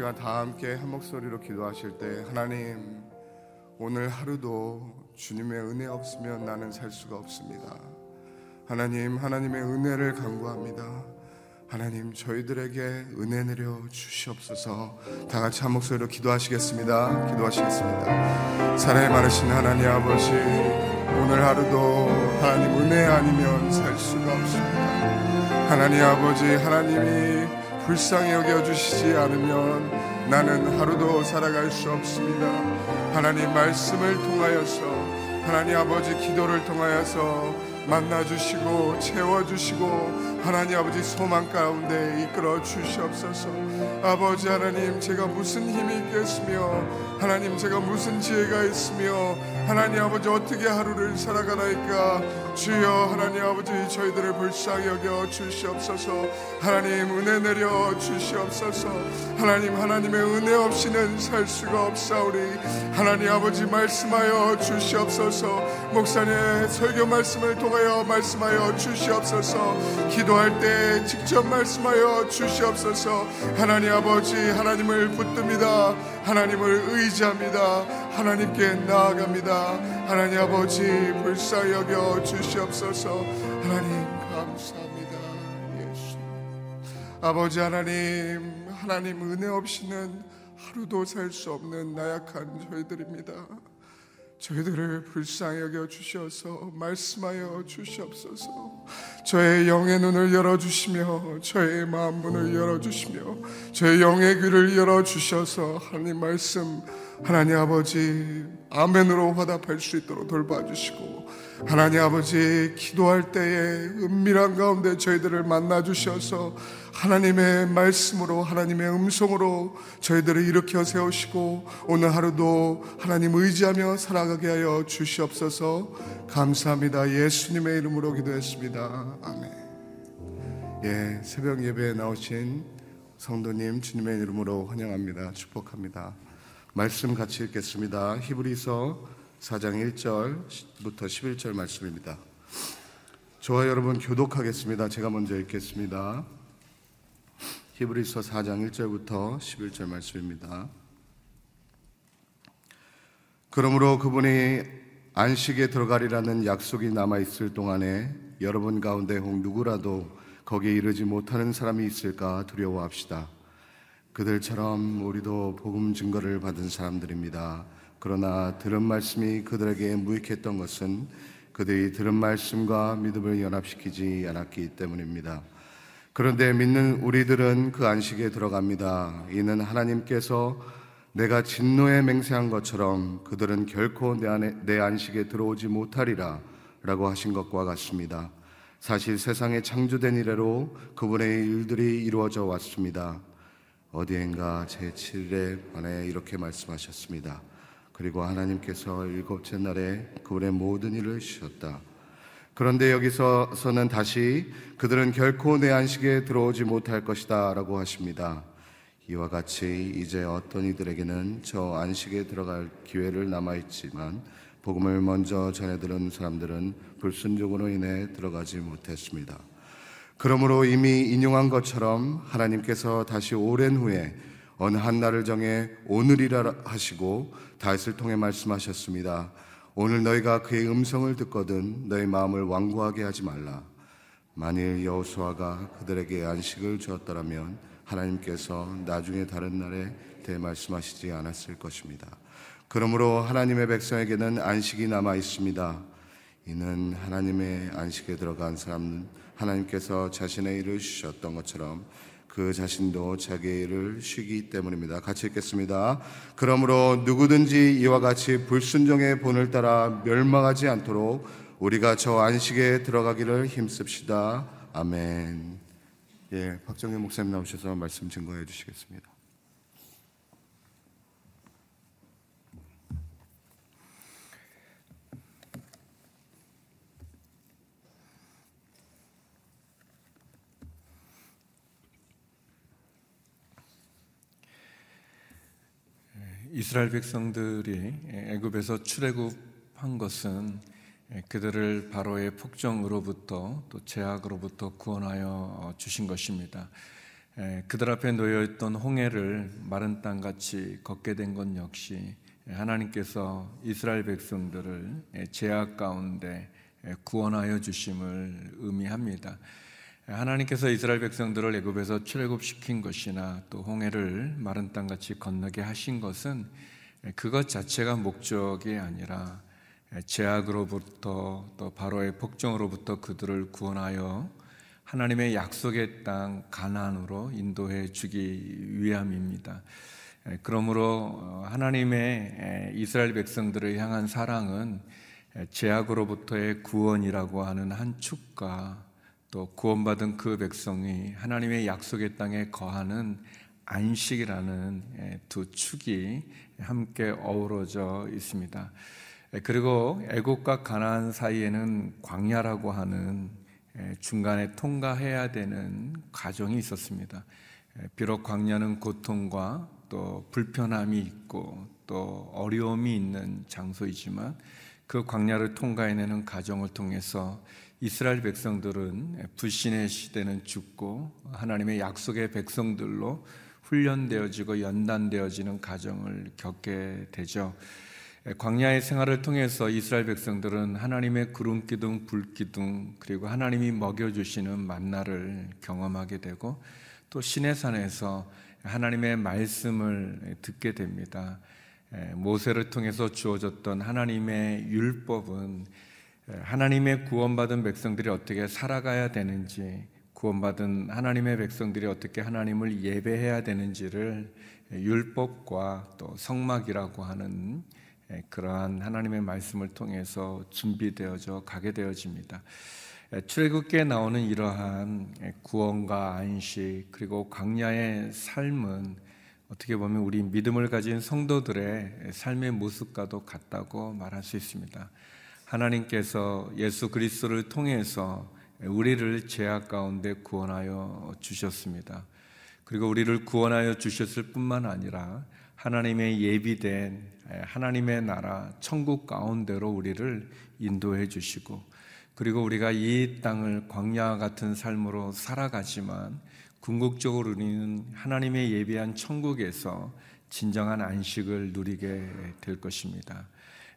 시간 다 함께 한 목소리로 기도하실 때 하나님 오늘 하루도 주님의 은혜 없으면 나는 살 수가 없습니다. 하나님 하나님의 은혜를 간구합니다. 하나님 저희들에게 은혜 내려 주시옵소서. 다 같이 한 목소리로 기도하시겠습니다. 기도하시겠습니다. 사랑이 많으신 하나님 아버지 오늘 하루도 하나님 은혜 아니면 살 수가 없습니다. 하나님 아버지 하나님이 불쌍히 여겨 주시지 않으면 나는 하루도 살아갈 수 없습니다. 하나님 말씀을 통하여서 하나님 아버지 기도를 통하여서 만나 주시고 채워 주시고 하나님 아버지 소망 가운데 이끌어 주시옵소서. 아버지 하나님 제가 무슨 힘이 있겠으며 하나님 제가 무슨 지혜가 있으며 하나님 아버지 어떻게 하루를 살아가나이까? 주여 하나님 아버지 저희들을 불쌍히 여겨 주시옵소서. 하나님 은혜 내려 주시옵소서. 하나님 하나님의 은혜 없이는 살 수가 없사오리. 하나님 아버지 말씀하여 주시옵소서. 목사님의 설교 말씀을 통하여 말씀하여 주시옵소서. 기도할 때 직접 말씀하여 주시옵소서. 하나님 아버지 하나님을 붙듭니다. 하나님을 의지합니다 하나님께 나아갑니다. 하나님 아버지 불쌍히 여겨 주시옵소서. 하나님 감사합니다. 예수. 아버지 하나님 하나님 은혜 없이는 하루도 살 수 없는 나약한 저희들입니다. 저희들을 불쌍히 여겨 주셔서 말씀하여 주시옵소서. 저의 영의 눈을 열어 주시며 저의 마음 문을 열어 주시며 저의 영의 귀를 열어 주셔서 하나님 말씀 하나님 아버지 아멘으로 화답할 수 있도록 돌봐주시고 하나님 아버지 기도할 때에 은밀한 가운데 저희들을 만나 주셔서 하나님의 말씀으로 하나님의 음성으로 저희들을 일으켜 세우시고 오늘 하루도 하나님 의지하며 살아가게 하여 주시옵소서. 감사합니다. 예수님의 이름으로 기도했습니다. 아멘. 예 새벽 예배에 나오신 성도님 주님의 이름으로 환영합니다. 축복합니다 말씀 같이 읽겠습니다 히브리서 4장 1절부터 11절 말씀입니다 저와 여러분 교독하겠습니다 제가 먼저 읽겠습니다 히브리서 4장 1절부터 11절 말씀입니다. 그러므로 그분이 안식에 들어가리라는 약속이 남아 있을 동안에 여러분 가운데 혹 누구라도 거기에 이르지 못하는 사람이 있을까 두려워합시다. 그들처럼 우리도 복음 증거를 받은 사람들입니다. 그러나 들은 말씀이 그들에게 무익했던 것은 그들이 들은 말씀과 믿음을 연합시키지 않았기 때문입니다. 그런데 믿는 우리들은 그 안식에 들어갑니다. 이는 하나님께서 내가 진노에 맹세한 것처럼 그들은 결코 내, 안에, 내 안식에 들어오지 못하리라 라고 하신 것과 같습니다. 사실 세상에 창조된 이래로 그분의 일들이 이루어져 왔습니다. 어디엔가 제7일에 관해 이렇게 말씀하셨습니다. 그리고 하나님께서 일곱째 날에 그분의 모든 일을 쉬었다. 그런데 여기서는 다시 그들은 결코 내 안식에 들어오지 못할 것이다 라고 하십니다. 이와 같이 이제 어떤 이들에게는 저 안식에 들어갈 기회를 남아있지만 복음을 먼저 전해들은 사람들은 불순종으로 인해 들어가지 못했습니다. 그러므로 이미 인용한 것처럼 하나님께서 다시 오랜 후에 어느 한 날을 정해 오늘이라 하시고 다윗을 통해 말씀하셨습니다. 오늘 너희가 그의 음성을 듣거든 너희 마음을 완고하게 하지 말라. 만일 여호수아가 그들에게 안식을 주었더라면 하나님께서 나중에 다른 날에 대 말씀하시지 않았을 것입니다. 그러므로 하나님의 백성에게는 안식이 남아 있습니다. 이는 하나님의 안식에 들어간 사람은 하나님께서 자신의 일을 주셨던 것처럼 그 자신도 자기의 일을 쉬기 때문입니다. 같이 읽겠습니다. 그러므로 누구든지 이와 같이 불순종의 본을 따라 멸망하지 않도록 우리가 저 안식에 들어가기를 힘씁시다. 아멘. 예, 박정희 목사님 나오셔서 말씀 증거해 주시겠습니다. 이스라엘 백성들이 애굽에서 출애굽한 것은 그들을 바로의 폭정으로부터 또 제약으로부터 구원하여 주신 것입니다. 그들 앞에 놓여 있던 홍해를 마른 땅 같이 걷게 된 것 역시 하나님께서 이스라엘 백성들을 제약 가운데 구원하여 주심을 의미합니다. 하나님께서 이스라엘 백성들을 애굽에서 출애굽시킨 것이나 또 홍해를 마른 땅 같이 건너게 하신 것은 그것 자체가 목적이 아니라 제약으로부터 또 바로의 폭정으로부터 그들을 구원하여 하나님의 약속의 땅 가나안으로 인도해 주기 위함입니다. 그러므로 하나님의 이스라엘 백성들을 향한 사랑은 제약으로부터의 구원이라고 하는 한 축과 또 구원받은 그 백성이 하나님의 약속의 땅에 거하는 안식이라는 예, 두 축이 함께 어우러져 있습니다. 예, 그리고 애국과 가나안 사이에는 광야라고 하는 예, 중간에 통과해야 되는 과정이 있었습니다. 비록 광야는 고통과 또 불편함이 있고 또 어려움이 있는 장소이지만 그 광야를 통과해내는 과정을 통해서 이스라엘 백성들은 불신의 시대는 죽고 하나님의 약속의 백성들로 훈련되어지고 연단되어지는 과정을 겪게 되죠. 광야의 생활을 통해서 이스라엘 백성들은 하나님의 구름 기둥, 불 기둥, 그리고 하나님이 먹여 주시는 만나를 경험하게 되고 또 신의 산에서 하나님의 말씀을 듣게 됩니다. 모세를 통해서 주어졌던 하나님의 율법은 하나님의 구원받은 백성들이 어떻게 살아가야 되는지, 구원받은 하나님의 백성들이 어떻게 하나님을 예배해야 되는지를 율법과 또 성막이라고 하는 그러한 하나님의 말씀을 통해서 준비되어져 가게 되어집니다. 출애굽기에 나오는 이러한 구원과 안식 그리고 광야의 삶은 어떻게 보면 우리 믿음을 가진 성도들의 삶의 모습과도 같다고 말할 수 있습니다. 하나님께서 예수 그리스도를 통해서 우리를 죄악 가운데 구원하여 주셨습니다. 그리고 우리를 구원하여 주셨을 뿐만 아니라 하나님의 예비된 하나님의 나라 천국 가운데로 우리를 인도해 주시고 그리고 우리가 이 땅을 광야 같은 삶으로 살아가지만 궁극적으로 우리는 하나님의 예비한 천국에서 진정한 안식을 누리게 될 것입니다.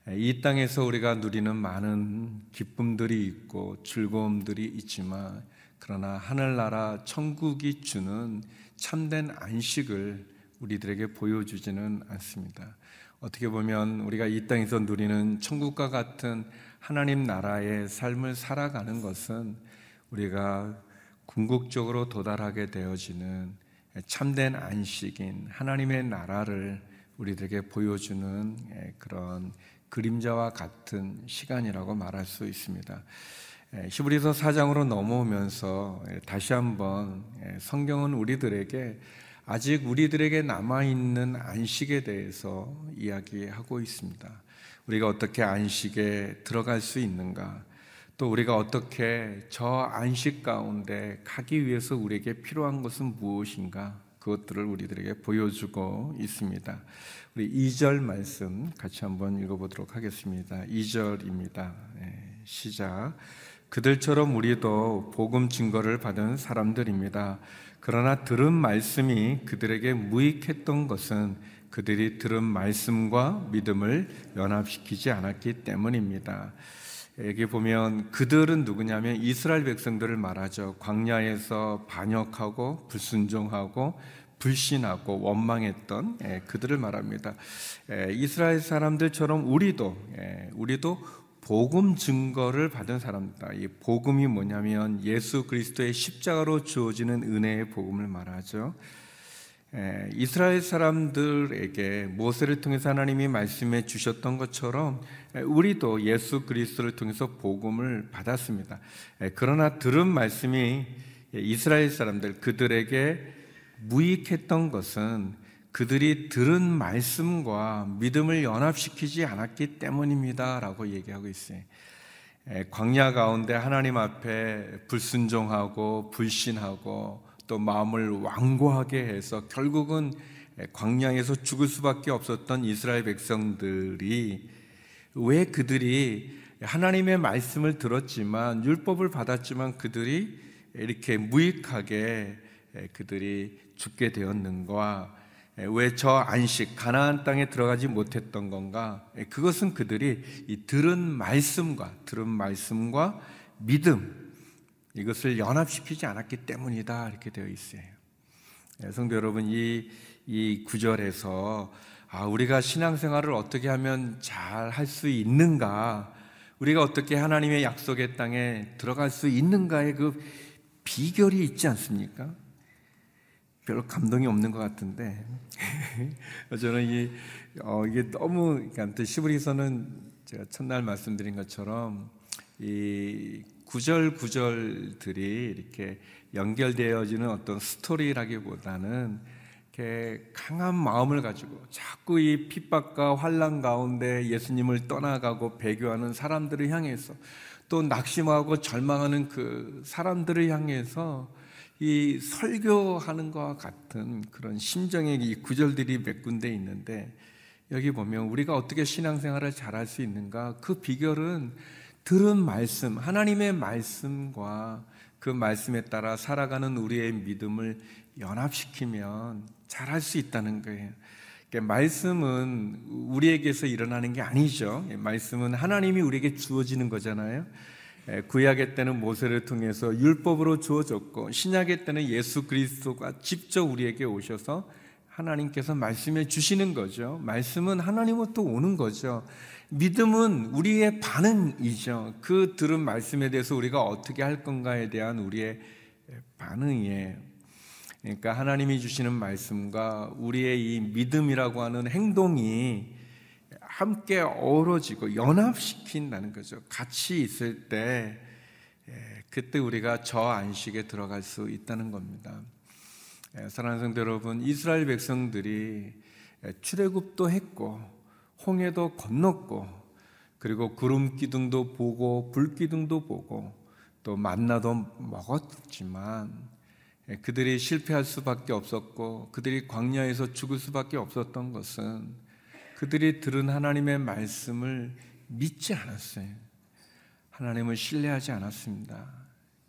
이 땅에서 우리가 누리는 많은 기쁨들이 있고 즐거움들이 있지만 그러나 하늘나라 천국이 주는 참된 안식을 우리들에게 보여주지는 않습니다. 어떻게 보면 우리가 이 땅에서 누리는 천국과 같은 하나님 나라의 삶을 살아가는 것은 우리가 궁극적으로 도달하게 되어지는 참된 안식인 하나님의 나라를 우리들에게 보여주는 그런 그림자와 같은 시간이라고 말할 수 있습니다. 히브리서 4장으로 넘어오면서 다시 한번 성경은 우리들에게 아직 우리들에게 남아있는 안식에 대해서 이야기하고 있습니다. 우리가 어떻게 안식에 들어갈 수 있는가? 또 우리가 어떻게 저 안식 가운데 가기 위해서 우리에게 필요한 것은 무엇인가? 그것들을 우리들에게 보여주고 있습니다. 우리 2절 말씀 같이 한번 읽어보도록 하겠습니다. 2절입니다. 시작. 그들처럼 우리도 복음 증거를 받은 사람들입니다. 그러나 들은 말씀이 그들에게 무익했던 것은 그들이 들은 말씀과 믿음을 연합시키지 않았기 때문입니다. 여기 보면 그들은 누구냐면 이스라엘 백성들을 말하죠. 광야에서 반역하고 불순종하고 불신하고 원망했던 예, 그들을 말합니다. 예, 이스라엘 사람들처럼 우리도 예, 우리도 복음 증거를 받은 사람이다. 이 복음이 뭐냐면 예수 그리스도의 십자가로 주어지는 은혜의 복음을 말하죠. 이스라엘 사람들에게 모세를 통해서 하나님이 말씀해 주셨던 것처럼 우리도 예수 그리스도를 통해서 복음을 받았습니다. 그러나 들은 말씀이 이스라엘 사람들 그들에게 무익했던 것은 그들이 들은 말씀과 믿음을 연합시키지 않았기 때문입니다라고 얘기하고 있어요. 광야 가운데 하나님 앞에 불순종하고 불신하고 또 마음을 완고하게 해서 결국은 광야에서 죽을 수밖에 없었던 이스라엘 백성들이 왜 그들이 하나님의 말씀을 들었지만 율법을 받았지만 그들이 이렇게 무익하게 그들이 죽게 되었는가? 왜 저 안식 가나안 땅에 들어가지 못했던 건가? 그것은 그들이 이 들은 말씀과 들은 말씀과 믿음 이것을 연합시키지 않았기 때문이다 이렇게 되어 있어요. 예, 성도 여러분 이, 이 구절에서 아, 우리가 신앙생활을 어떻게 하면 잘 할 수 있는가, 우리가 어떻게 하나님의 약속의 땅에 들어갈 수 있는가의 그 비결이 있지 않습니까? 별로 감동이 없는 것 같은데 저는 이 어, 이게 너무 그러니까 시브리서는 제가 첫날 말씀드린 것처럼 이 구절 구절들이 이렇게 연결되어지는 어떤 스토리라기보다는 이렇게 강한 마음을 가지고 자꾸 이 핍박과 환란 가운데 예수님을 떠나가고 배교하는 사람들을 향해서 또 낙심하고 절망하는 그 사람들을 향해서 이 설교하는 것과 같은 그런 심정의 이 구절들이 몇 군데 있는데 여기 보면 우리가 어떻게 신앙생활을 잘할 수 있는가? 그 비결은 들은 말씀, 하나님의 말씀과 그 말씀에 따라 살아가는 우리의 믿음을 연합시키면 잘할 수 있다는 거예요. 그러니까 말씀은 우리에게서 일어나는 게 아니죠. 말씀은 하나님이 우리에게 주어지는 거잖아요. 구약의 때는 모세를 통해서 율법으로 주어졌고 신약의 때는 예수 그리스도가 직접 우리에게 오셔서 하나님께서 말씀해 주시는 거죠. 말씀은 하나님으로부터 오는 거죠. 믿음은 우리의 반응이죠. 그 들은 말씀에 대해서 우리가 어떻게 할 건가에 대한 우리의 반응이에요. 그러니까 하나님이 주시는 말씀과 우리의 이 믿음이라고 하는 행동이 함께 어우러지고 연합시킨다는 거죠. 같이 있을 때 그때 우리가 저 안식에 들어갈 수 있다는 겁니다. 사랑하는 성도 여러분, 이스라엘 백성들이 출애굽도 했고 홍해도 건넜고 그리고 구름 기둥도 보고 불 기둥도 보고 또 만나도 먹었지만 그들이 실패할 수밖에 없었고 그들이 광야에서 죽을 수밖에 없었던 것은 그들이 들은 하나님의 말씀을 믿지 않았어요. 하나님을 신뢰하지 않았습니다.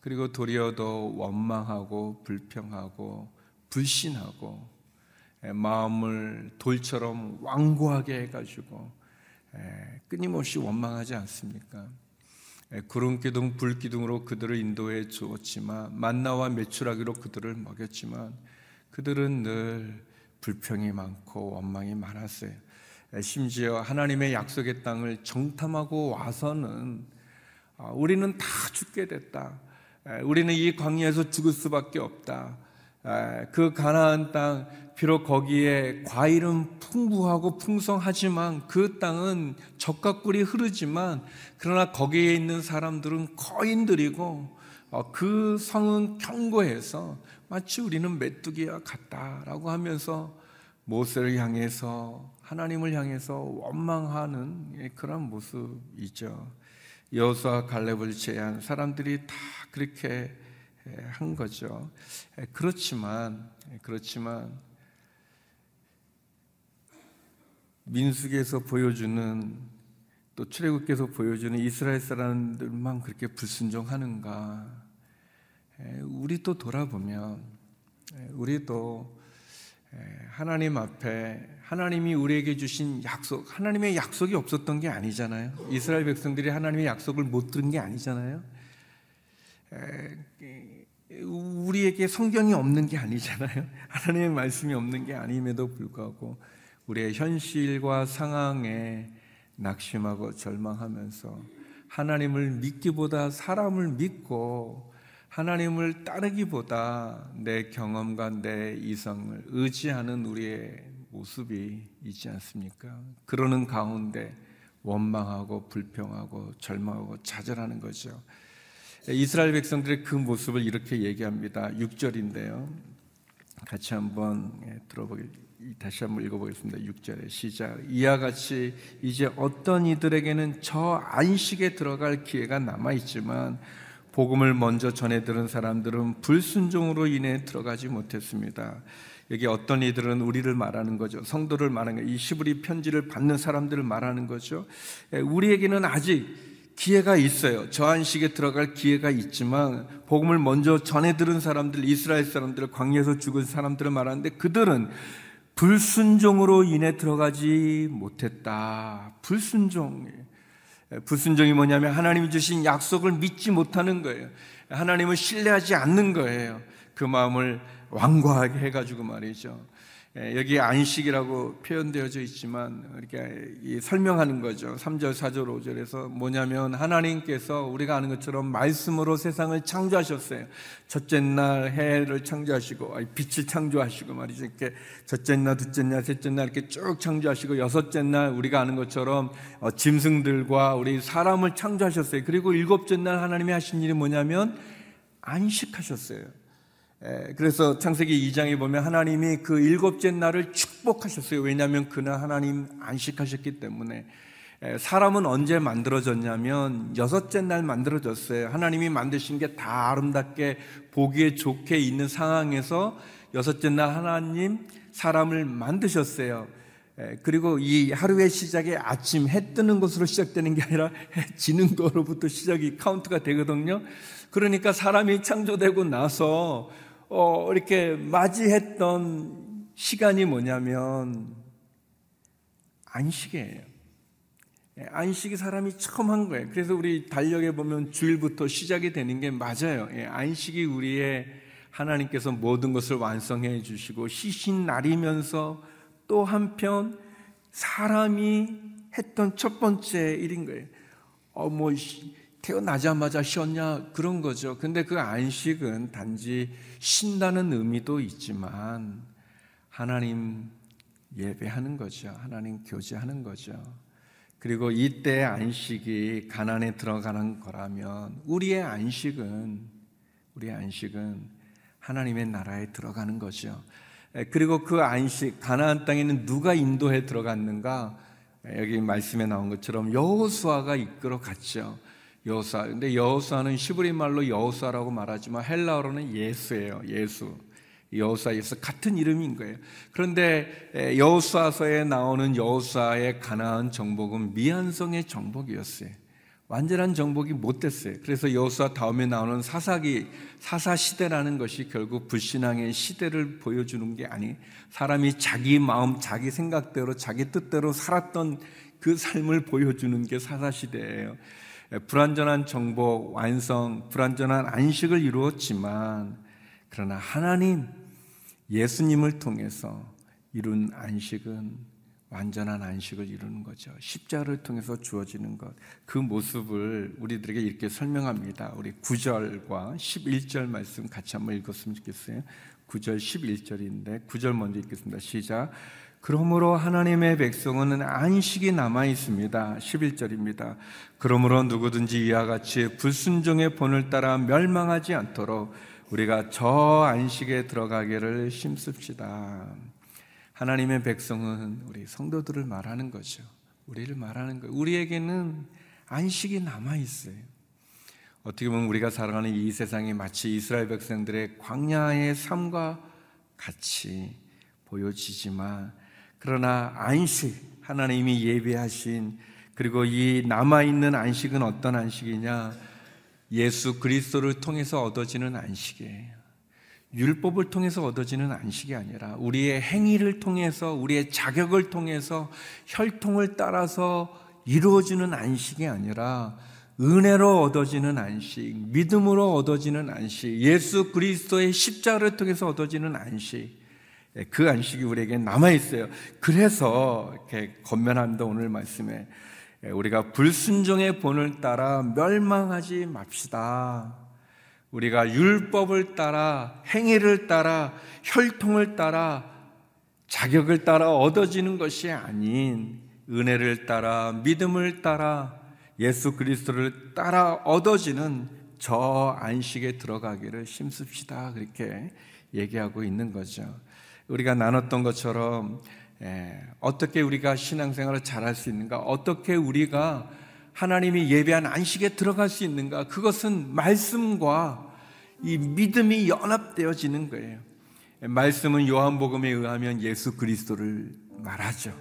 그리고 도리어 더 원망하고 불평하고 불신하고 마음을 돌처럼 완고하게 해가지고 끊임없이 원망하지 않습니까? 구름 기둥, 불 기둥으로 그들을 인도해 주었지만 만나와 매출하기로 그들을 먹였지만 그들은 늘 불평이 많고 원망이 많았어요. 심지어 하나님의 약속의 땅을 정탐하고 와서는 아, 우리는 다 죽게 됐다. 우리는 이 광야에서 죽을 수밖에 없다. 그 가나안 땅 비록 거기에 과일은 풍부하고 풍성하지만 그 땅은 적과 꿀이 흐르지만 그러나 거기에 있는 사람들은 거인들이고 어, 그 성은 견고해서 마치 우리는 메뚜기와 같다라고 하면서 모세를 향해서 하나님을 향해서 원망하는 그런 모습이죠. 여호수아 갈렙을 제한 사람들이 다 그렇게 한 거죠. 그렇지만 그렇지만 민숙에서 보여주는 또 출애굽께서 보여주는 이스라엘 사람들만 그렇게 불순종하는가? 우리 또 돌아보면 우리도 하나님 앞에 하나님이 우리에게 주신 약속, 하나님의 약속이 없었던 게 아니잖아요. 이스라엘 백성들이 하나님의 약속을 못 들은 게 아니잖아요. 우리에게 성경이 없는 게 아니잖아요. 하나님의 말씀이 없는 게 아님에도 불구하고 우리의 현실과 상황에 낙심하고 절망하면서 하나님을 믿기보다 사람을 믿고 하나님을 따르기보다 내 경험과 내 이성을 의지하는 우리의 모습이 있지 않습니까? 그러는 가운데 원망하고 불평하고 절망하고 좌절하는 거죠. 이스라엘 백성들의 그 모습을 이렇게 얘기합니다. 6절인데요. 같이 한번 예, 들어보길 다 시 한번 읽어보겠습니다. 6절에 시작. 이와 같이 이제 어떤 이들에게는 저 안식에 들어갈 기회가 남아 있지만 복음을 먼저 전해 들은 사람들은 불순종으로 인해 들어가지 못했습니다. 여기 어떤 이들은 우리를 말하는 거죠. 성도를 말하는 거이 시브리 편지를 받는 사람들을 말하는 거죠. 예, 우리에게는 아직 기회가 있어요. 저 안식에 들어갈 기회가 있지만 복음을 먼저 전해 들은 사람들, 이스라엘 사람들, 광야에서 죽은 사람들을 말하는데 그들은 불순종으로 인해 들어가지 못했다. 불순종. 불순종이 뭐냐면 하나님이 주신 약속을 믿지 못하는 거예요. 하나님을 신뢰하지 않는 거예요. 그 마음을 완고하게 해가지고 말이죠. 예, 여기 안식이라고 표현되어져 있지만 이렇게 설명하는 거죠. 3절, 4절, 5절에서 뭐냐면 하나님께서 우리가 아는 것처럼 말씀으로 세상을 창조하셨어요. 첫째 날 해를 창조하시고 빛을 창조하시고 말이죠. 이렇게 첫째 날, 둘째 날, 셋째 날 이렇게 쭉 창조하시고 여섯째 날 우리가 아는 것처럼 어, 짐승들과 우리 사람을 창조하셨어요. 그리고 일곱째 날 하나님이 하신 일이 뭐냐면 안식하셨어요. 그래서 창세기 2장에 보면 하나님이 그 일곱째 날을 축복하셨어요. 왜냐하면 그날 하나님 안식하셨기 때문에 사람은 언제 만들어졌냐면 여섯째 날 만들어졌어요. 하나님이 만드신 게 다 아름답게 보기에 좋게 있는 상황에서 여섯째 날 하나님 사람을 만드셨어요. 그리고 이 하루의 시작이 아침 해 뜨는 것으로 시작되는 게 아니라 해 지는 거로부터 시작이 카운트가 되거든요. 그러니까 사람이 창조되고 나서 어, 이렇게 맞이했던 시간이 뭐냐면 안식이에요. 예, 안식이 사람이 처음 한 거예요. 그래서 우리 달력에 보면 주일부터 시작이 되는 게 맞아요. 예, 안식이 우리의 하나님께서 모든 것을 완성해 주시고 쉬신 날이면서 또 한편 사람이 했던 첫 번째 일인 거예요. 어, 뭐, 태어나자마자 쉬었냐 그런 거죠. 근데 그 안식은 단지 쉰다는 의미도 있지만 하나님 예배하는 거죠. 하나님 교제하는 거죠. 그리고 이때 안식이 가난에 들어가는 거라면 우리의 안식은 우리의 안식은 하나님의 나라에 들어가는 거죠. 그리고 그 안식 가나안 땅에는 누가 인도해 들어갔는가? 여기 말씀에 나온 것처럼 여호수아가 이끌어 갔죠. 여호사. 근데 여호사는 시브리 말로 여호사라고 말하지만 헬라어로는 예수예요. 예수. 여호사 예수 같은 이름인 거예요. 그런데 여호사서에 나오는 여호사의 가나안 정복은 미안성의 정복이었어요. 완전한 정복이 못 됐어요. 그래서 여호사 다음에 나오는 사사기 사사 시대라는 것이 결국 불신앙의 시대를 보여주는 게 아니 사람이 자기 마음, 자기 생각대로, 자기 뜻대로 살았던 그 삶을 보여주는 게 사사 시대예요. 불완전한 정복, 완성, 불완전한 안식을 이루었지만 그러나 하나님 예수님을 통해서 이룬 안식은 완전한 안식을 이루는 거죠. 십자를 통해서 주어지는 것. 그 모습을 우리들에게 이렇게 설명합니다. 우리 9절과 11절 말씀 같이 한번 읽었으면 좋겠어요. 9절 11절인데 9절 먼저 읽겠습니다. 시작. 그러므로 하나님의 백성은 안식이 남아 있습니다. 11절입니다. 그러므로 누구든지 이와 같이 불순종의 본을 따라 멸망하지 않도록 우리가 저 안식에 들어가기를 힘씁시다. 하나님의 백성은 우리 성도들을 말하는 거죠. 우리를 말하는 거예요. 우리에게는 안식이 남아 있어요. 어떻게 보면 우리가 살아가는 이 세상이 마치 이스라엘 백성들의 광야의 삶과 같이 보여지지만 그러나 안식, 하나님이 예배하신 그리고 이 남아있는 안식은 어떤 안식이냐? 예수 그리스도를 통해서 얻어지는 안식이에요. 율법을 통해서 얻어지는 안식이 아니라 우리의 행위를 통해서 우리의 자격을 통해서 혈통을 따라서 이루어지는 안식이 아니라 은혜로 얻어지는 안식, 믿음으로 얻어지는 안식, 예수 그리스도의 십자를 통해서 얻어지는 안식. 예, 그 안식이 우리에게 남아 있어요. 그래서 이렇게 건면합니다. 오늘 말씀에 예, 우리가 불순종의 본을 따라 멸망하지 맙시다. 우리가 율법을 따라 행위를 따라 혈통을 따라 자격을 따라 얻어지는 것이 아닌 은혜를 따라 믿음을 따라 예수 그리스도를 따라 얻어지는 저 안식에 들어가기를 힘씁시다. 그렇게 얘기하고 있는 거죠. 우리가 나눴던 것처럼 예, 어떻게 우리가 신앙생활을 잘할 수 있는가? 어떻게 우리가 하나님이 예배한 안식에 들어갈 수 있는가? 그것은 말씀과 이 믿음이 연합되어지는 거예요. 말씀은 요한복음에 의하면 예수 그리스도를 말하죠.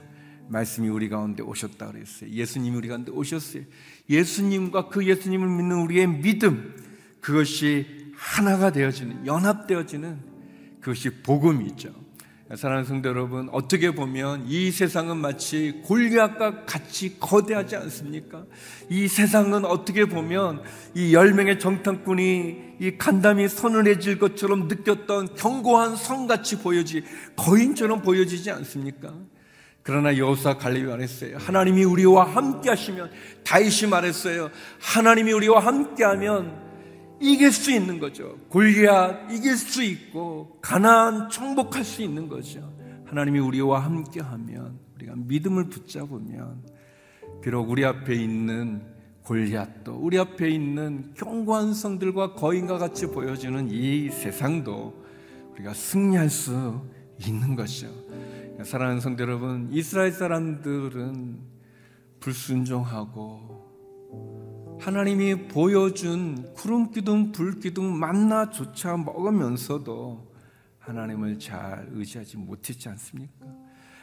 말씀이 우리 가운데 오셨다 그랬어요. 예수님이 우리 가운데 오셨어요. 예수님과 그 예수님을 믿는 우리의 믿음 그것이 하나가 되어지는 연합되어지는 그것이 복음이죠. 사랑하는 성도 여러분, 어떻게 보면 이 세상은 마치 골리앗과 같이 거대하지 않습니까? 이 세상은 어떻게 보면 이 열 명의 정탐꾼이 이 간담이 서늘해질 것처럼 느꼈던 견고한 성같이 보여지 거인처럼 보여지지 않습니까? 그러나 여호사 갈렙이 말했어요. 하나님이 우리와 함께 하시면 다윗이 말했어요. 하나님이 우리와 함께 하면 이길 수 있는 거죠. 골리앗 이길 수 있고 가나안 정복할 수 있는 거죠. 하나님이 우리와 함께하면 우리가 믿음을 붙잡으면 비록 우리 앞에 있는 골리앗도 우리 앞에 있는 견고한 성들과 거인과 같이 보여지는 이 세상도 우리가 승리할 수 있는 것이죠. 사랑하는 성도 여러분, 이스라엘 사람들은 불순종하고 하나님이 보여준 구름 기둥, 불 기둥, 만나조차 먹으면서도 하나님을 잘 의지하지 못했지 않습니까?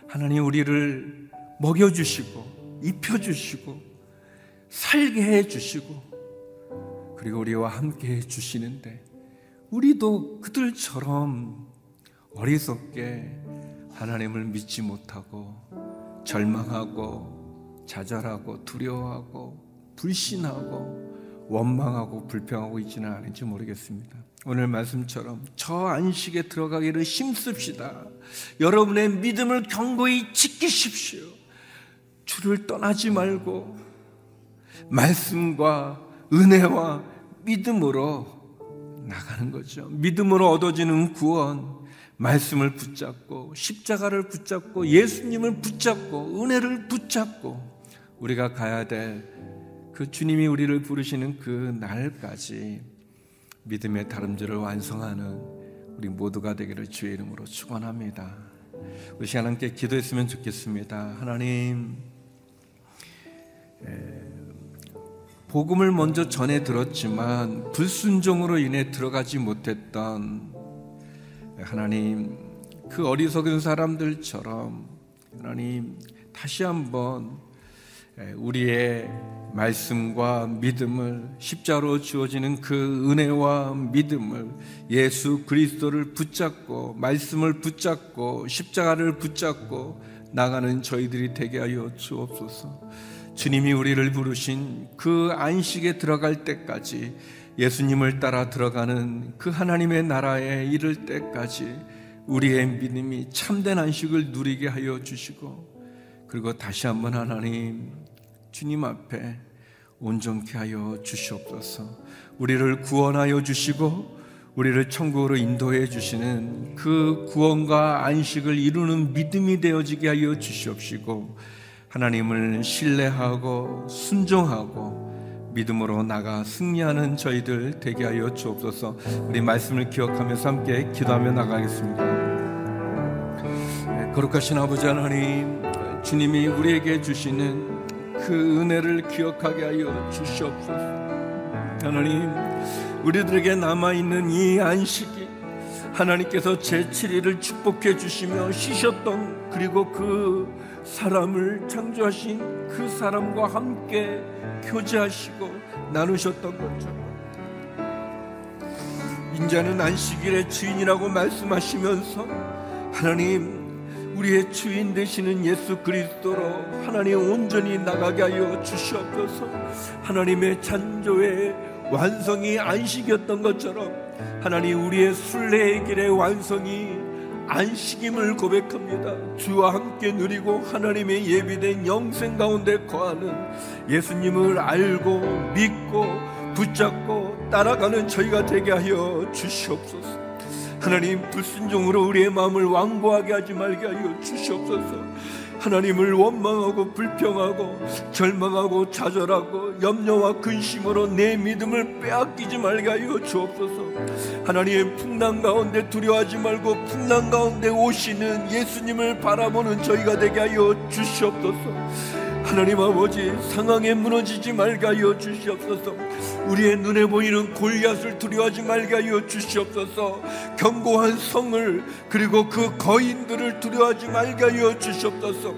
하나님 우리를 먹여주시고, 입혀주시고, 살게 해주시고, 그리고 우리와 함께 해주시는데, 우리도 그들처럼 어리석게 하나님을 믿지 못하고, 절망하고, 좌절하고, 두려워하고, 불신하고 원망하고 불평하고 있지는 않은지 모르겠습니다. 오늘 말씀처럼 저 안식에 들어가기를 힘씁시다. 여러분의 믿음을 견고히 지키십시오. 주를 떠나지 말고 말씀과 은혜와 믿음으로 나가는 거죠. 믿음으로 얻어지는 구원, 말씀을 붙잡고 십자가를 붙잡고 예수님을 붙잡고 은혜를 붙잡고 우리가 가야 될 그 주님이 우리를 부르시는 그 날까지 믿음의 다름질을 완성하는 우리 모두가 되기를 주의 이름으로 축원합니다. 우리 시간 함께 기도했으면 좋겠습니다. 하나님 복음을 먼저 전해 들었지만 불순종으로 인해 들어가지 못했던 하나님 그 어리석은 사람들처럼 하나님 다시 한번 우리의 말씀과 믿음을 십자로 주어지는 그 은혜와 믿음을 예수 그리스도를 붙잡고 말씀을 붙잡고 십자가를 붙잡고 나가는 저희들이 되게 하여 주옵소서. 주님이 우리를 부르신 그 안식에 들어갈 때까지 예수님을 따라 들어가는 그 하나님의 나라에 이를 때까지 우리의 믿음이 참된 안식을 누리게 하여 주시고 그리고 다시 한번 하나님 주님 앞에 온전케 하여 주시옵소서. 우리를 구원하여 주시고 우리를 천국으로 인도해 주시는 그 구원과 안식을 이루는 믿음이 되어지게 하여 주시옵시고 하나님을 신뢰하고 순종하고 믿음으로 나가 승리하는 저희들 되게 하여 주옵소서. 우리 말씀을 기억하면서 함께 기도하며 나가겠습니다. 네, 거룩하신 아버지 하나님, 주님이 우리에게 주시는 그 은혜를 기억하게 하여 주시옵소서. 하나님, 우리들에게 남아있는 이 안식이 하나님께서 제7일을 축복해 주시며 쉬셨던 그리고 그 사람을 창조하신 그 사람과 함께 교제하시고 나누셨던 것처럼 인자는 안식일의 주인이라고 말씀하시면서 하나님 우리의 주인 되시는 예수 그리스도로 하나님 온전히 나가게 하여 주시옵소서 하나님의 찬조의 완성이 안식이었던 것처럼 하나님 우리의 순례의 길의 완성이 안식임을 고백합니다. 주와 함께 누리고 하나님의 예비된 영생 가운데 거하는 예수님을 알고 믿고 붙잡고 따라가는 저희가 되게 하여 주시옵소서. 하나님 불순종으로 우리의 마음을 완고하게 하지 말게 하여 주시옵소서. 하나님을 원망하고 불평하고 절망하고 좌절하고 염려와 근심으로 내 믿음을 빼앗기지 말게 하여 주옵소서. 하나님의 풍랑 가운데 두려워하지 말고 풍랑 가운데 오시는 예수님을 바라보는 저희가 되게 하여 주시옵소서. 하나님 아버지 상황에 무너지지 말게 하여 주시옵소서 우리의 눈에 보이는 골리앗을 두려워하지 말게 하여 주시옵소서. 견고한 성을 그리고 그 거인들을 두려워하지 말게 하여 주시옵소서.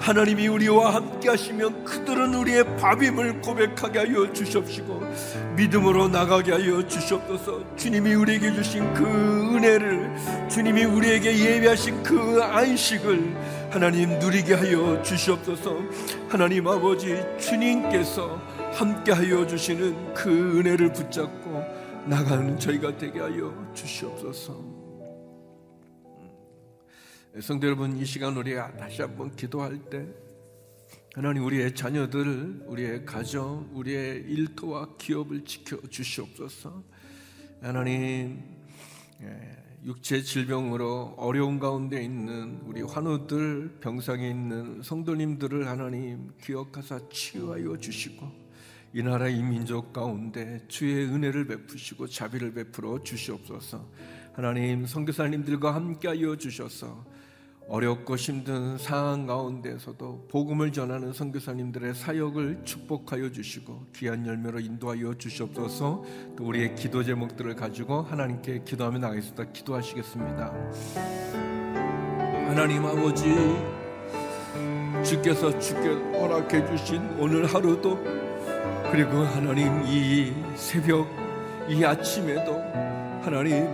하나님이 우리와 함께 하시면 그들은 우리의 밥임을 고백하게 하여 주시옵시고 믿음으로 나가게 하여 주시옵소서. 주님이 우리에게 주신 그 은혜를 주님이 우리에게 예비하신 그 안식을 하나님 누리게 하여 주시옵소서. 하나님 아버지 주님께서 함께하여 주시는 그 은혜를 붙잡고 나가는 저희가 되게 하여 주시옵소서 음. 성도 여러분 이 시간 우리 다시 한번 기도할 때 하나님 우리의 자녀들 우리의 가정 우리의 일터와 기업을 지켜 주시옵소서 하나님 예. 육체 질병으로 어려운 가운데 있는 우리 환우들 병상에 있는 성도님들을 하나님 기억하사 치유하여 주시고 이 나라 이 민족 가운데 주의 은혜를 베푸시고 자비를 베풀어 주시옵소서. 하나님 선교사님들과 함께하여 주셔서 어렵고 힘든 상황 가운데서도 복음을 전하는 선교사님들의 사역을 축복하여 주시고 귀한 열매로 인도하여 주시옵소서. 또 우리의 기도 제목들을 가지고 하나님께 기도하며 나가겠습니다. 기도하시겠습니다. 하나님 아버지 주께서 주께 허락해 주신 오늘 하루도 그리고 하나님 이 새벽 이 아침에도 하나님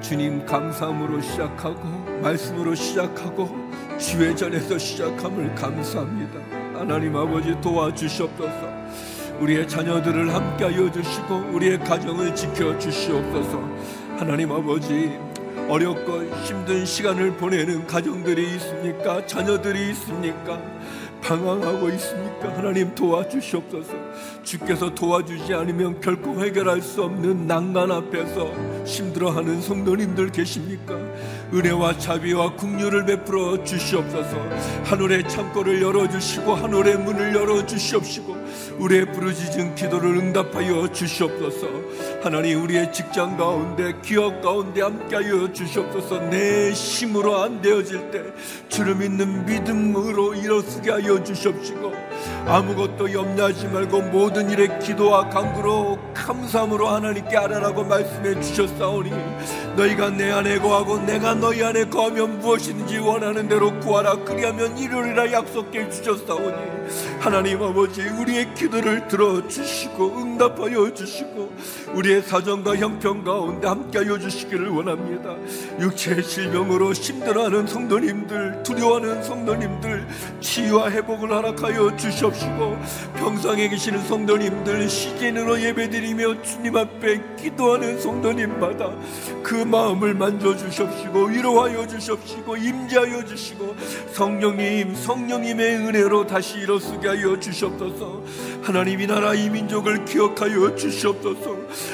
주님 감사함으로 시작하고 말씀으로 시작하고 주의 전에서 시작함을 감사합니다. 하나님 아버지 도와주시옵소서. 우리의 자녀들을 함께하여 주시고 우리의 가정을 지켜 주시옵소서. 하나님 아버지 어렵고 힘든 시간을 보내는 가정들이 있습니까? 자녀들이 있습니까? 방황하고 있습니까? 하나님 도와주시옵소서. 주께서 도와주지 않으면 결코 해결할 수 없는 난간 앞에서 힘들어하는 성도님들 계십니까? 은혜와 자비와 국류를 베풀어 주시옵소서. 하늘의 창고를 열어 주시고 하늘의 문을 열어 주시옵시고 우리의 부르짖은 기도를 응답하여 주시옵소서. 하나님 우리의 직장 가운데 기업 가운데 함께하여 주시옵소서. 내 힘으로 안 되어질 때 주를 믿는 믿음으로 일어서게 하여 주시옵시고 아무것도 염려하지 말고 모든 일에 기도와 간구로 감사함으로 하나님께 아뢰라고 말씀해 주셨사오니 너희가 내 안에 거하고 내가 너희 안에 거하면 무엇이든지 원하는 대로 구하라. 그리하면 이루리라 약속해 주셨사오니 하나님 아버지 우리의 기도를 들어 주시고 응답하여 주시고 우리의 사정과 형편 가운데 함께하여 주시기를 원합니다. 육체의 질병으로 힘들어하는 성도님들 두려워하는 성도님들 치유와 회복을 허락하여 주시옵시고 평상에 계시는 성도님들 시즌으로 예배드리며 주님 앞에 기도하는 성도님마다 그 마음을 만져주십시고 위로하여 주십시고 임재하여 주시고 성령님 성령님의 은혜로 다시 일어서게 하여 주시옵소서. 하나님 이 나라 이 민족을 기억하여 주시옵소서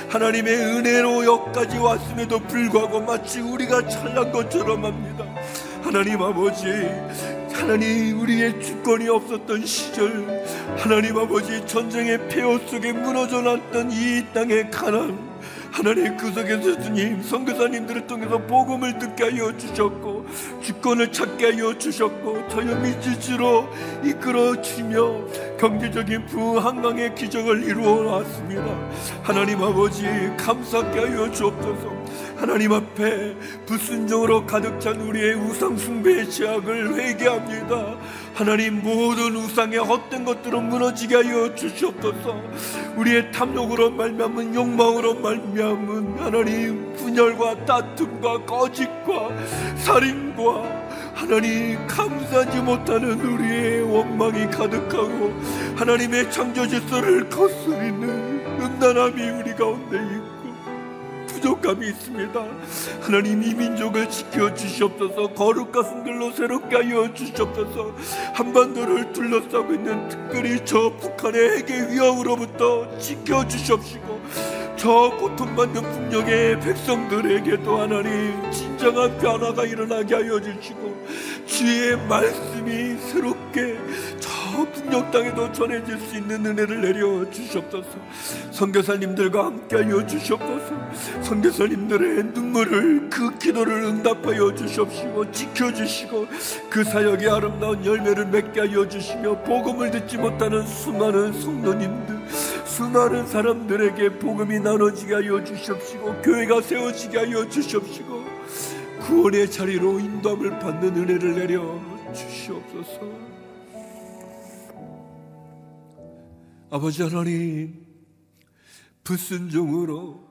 하나님의 은혜로 여기까지 왔음에도 불구하고 마치 우리가 잘난 것처럼 합니다. 하나님 아버지 하나님 우리의 주권이 없었던 시절 하나님 아버지 전쟁의 폐허 속에 무너져 놨던 이 땅의 가난 하나님 그 속에서 주님 선교사님들을 통해서 복음을 듣게 하여 주셨고 주권을 찾게 하여 주셨고 저여 미치주로 이끌어 주며 경제적인 부한강의 기적을 이루어 놨습니다 하나님 아버지 감사하게 하여 주옵소서 하나님 앞에 불순종으로 가득 찬 우리의 우상 숭배의 죄악을 회개합니다. 하나님 모든 우상의 헛된 것들은 무너지게 하여 주시옵소서. 우리의 탐욕으로 말미암은 욕망으로 말미암은 하나님 분열과 다툼과 거짓과 살인과 하나님 감사하지 못하는 우리의 원망이 가득하고 하나님의 창조 질서를 거스리는 음란함이 우리 가운데 부족함이 있습니다. 하나님 이 민족을 지켜 주시옵소서. 거룩과 순결로 새롭게 하여 주시옵소서. 한반도를 둘러싸고 있는 특별히 저 북한의 핵의 위협으로부터 지켜 주시옵시고 저 고통받는 풍령의 백성들에게도 하나님 진정한 변화가 일어나게 하여 주시고 주의 말씀이 새롭게 저 풍령 땅에도 전해질 수 있는 은혜를 내려 주시옵소서 선교사님들과 함께 하여 주시옵소서 선교사님들의 눈물을 그 기도를 응답하여 주시옵시고 지켜주시고 그 사역의 아름다운 열매를 맺게 하여 주시며 복음을 듣지 못하는 수많은 성도님들 수많은 사람들에게 복음이 나눠지게 하여 주시옵시고 교회가 세워지게 하여 주시옵시고 구원의 자리로 인도함을 받는 은혜를 내려 주시옵소서. 아버지 하나님, 불순종으로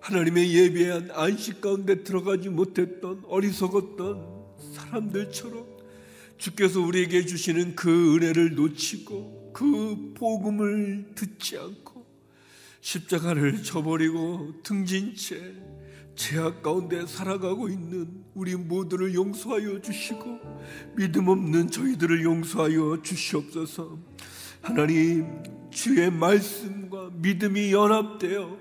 하나님의 예배한 안식 가운데 들어가지 못했던 어리석었던 사람들처럼 주께서 우리에게 주시는 그 은혜를 놓치고 그 복음을 듣지 않고 십자가를 저버리고 등진 채 죄악 가운데 살아가고 있는 우리 모두를 용서하여 주시고 믿음 없는 저희들을 용서하여 주시옵소서. 하나님 주의 말씀과 믿음이 연합되어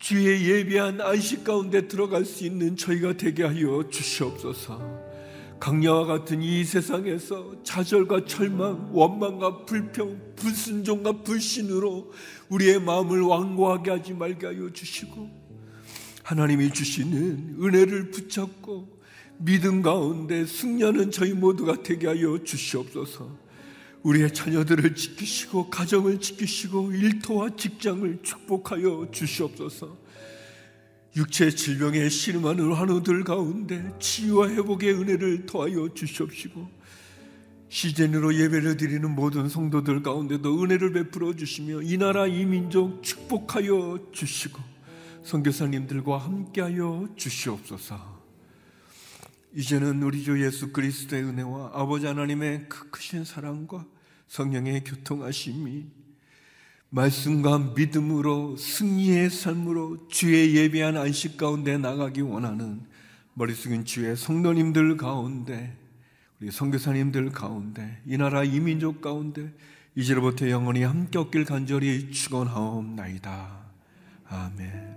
주의 예비한 안식 가운데 들어갈 수 있는 저희가 되게 하여 주시옵소서. 강야와 같은 이 세상에서 좌절과 철망, 원망과 불평, 불순종과 불신으로 우리의 마음을 완고하게 하지 말게 하여 주시고 하나님이 주시는 은혜를 붙잡고 믿음 가운데 승리하는 저희 모두가 되게 하여 주시옵소서. 우리의 자녀들을 지키시고 가정을 지키시고 일터와 직장을 축복하여 주시옵소서. 육체 질병에 신음하는 환우들 가운데 치유와 회복의 은혜를 더하여 주시옵시고 시즌으로 예배를 드리는 모든 성도들 가운데도 은혜를 베풀어 주시며 이 나라 이 민족 축복하여 주시고 선교사님들과 함께하여 주시옵소서. 이제는 우리 주 예수 그리스도의 은혜와 아버지 하나님의 그 크신 사랑과 성령의 교통하심이 말씀과 믿음으로 승리의 삶으로 주의 예배한 안식 가운데 나가기 원하는 머리 숙인 주의 성도님들 가운데 우리 선교사님들 가운데 이 나라 이민족 가운데 이제로부터 영원히 함께 없길 간절히 축원하옵나이다. 아멘.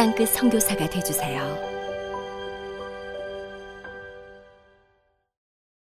땅끝 성교사가 되주세요